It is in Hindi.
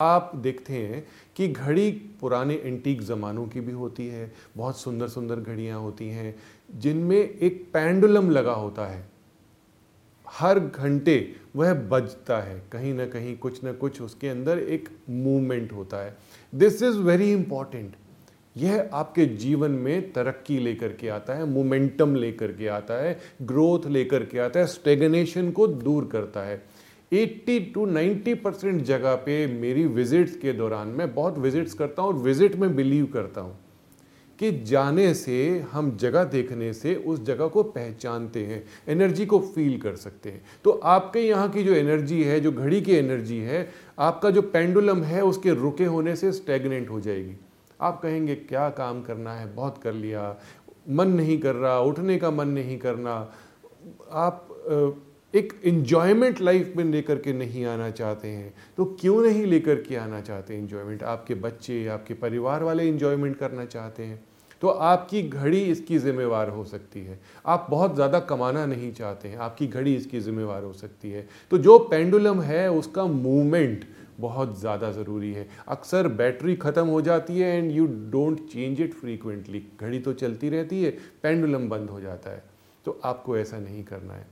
आप देखते हैं कि घड़ी पुराने एंटीक ज़मानों की भी होती है, बहुत सुंदर सुंदर घड़ियाँ होती हैं, जिनमें एक पेंडुलम लगा होता है। हर घंटे वह बजता है, कहीं ना कहीं कुछ ना कुछ उसके अंदर एक मूवमेंट होता है। दिस इज़ वेरी इंपॉर्टेंट यह आपके जीवन में तरक्की लेकर के आता है मोमेंटम लेकर के आता है ग्रोथ लेकर के आता है स्टेगनेशन को दूर करता है। 80 टू 90 परसेंट जगह पे मेरी विजिट्स के दौरान मैं बहुत विजिट्स करता हूँ और विज़िट में बिलीव करता हूँ कि जाने से, हम जगह देखने से उस जगह को पहचानते हैं एनर्जी को फील कर सकते हैं। तो आपके यहाँ की जो एनर्जी है, जो घड़ी की एनर्जी है, आपका जो पेंडुलम है, उसके रुके होने से स्टेगनेंट हो जाएगी। आप कहेंगे, क्या काम करना है? बहुत कर लिया। मन नहीं कर रहा, उठने का मन नहीं करना। आप एक इन्जॉयमेंट लाइफ में लेकर के नहीं आना चाहते हैं। तो क्यों नहीं लेकर के आना चाहते इन्जॉयमेंट आपके बच्चे, आपके परिवार वाले इन्जॉयमेंट करना चाहते हैं। तो आपकी घड़ी इसकी ज़िम्मेवार हो सकती है। आप बहुत ज़्यादा कमाना नहीं चाहते हैं। आपकी घड़ी इसकी ज़िम्मेवार हो सकती है। तो जो पेंडुलम है, उसका मूवमेंट बहुत ज़्यादा ज़रूरी है। अक्सर बैटरी ख़त्म हो जाती है and you don't change it frequently घड़ी तो चलती रहती है पेंडुलम बंद हो जाता है। तो आपको ऐसा नहीं करना है।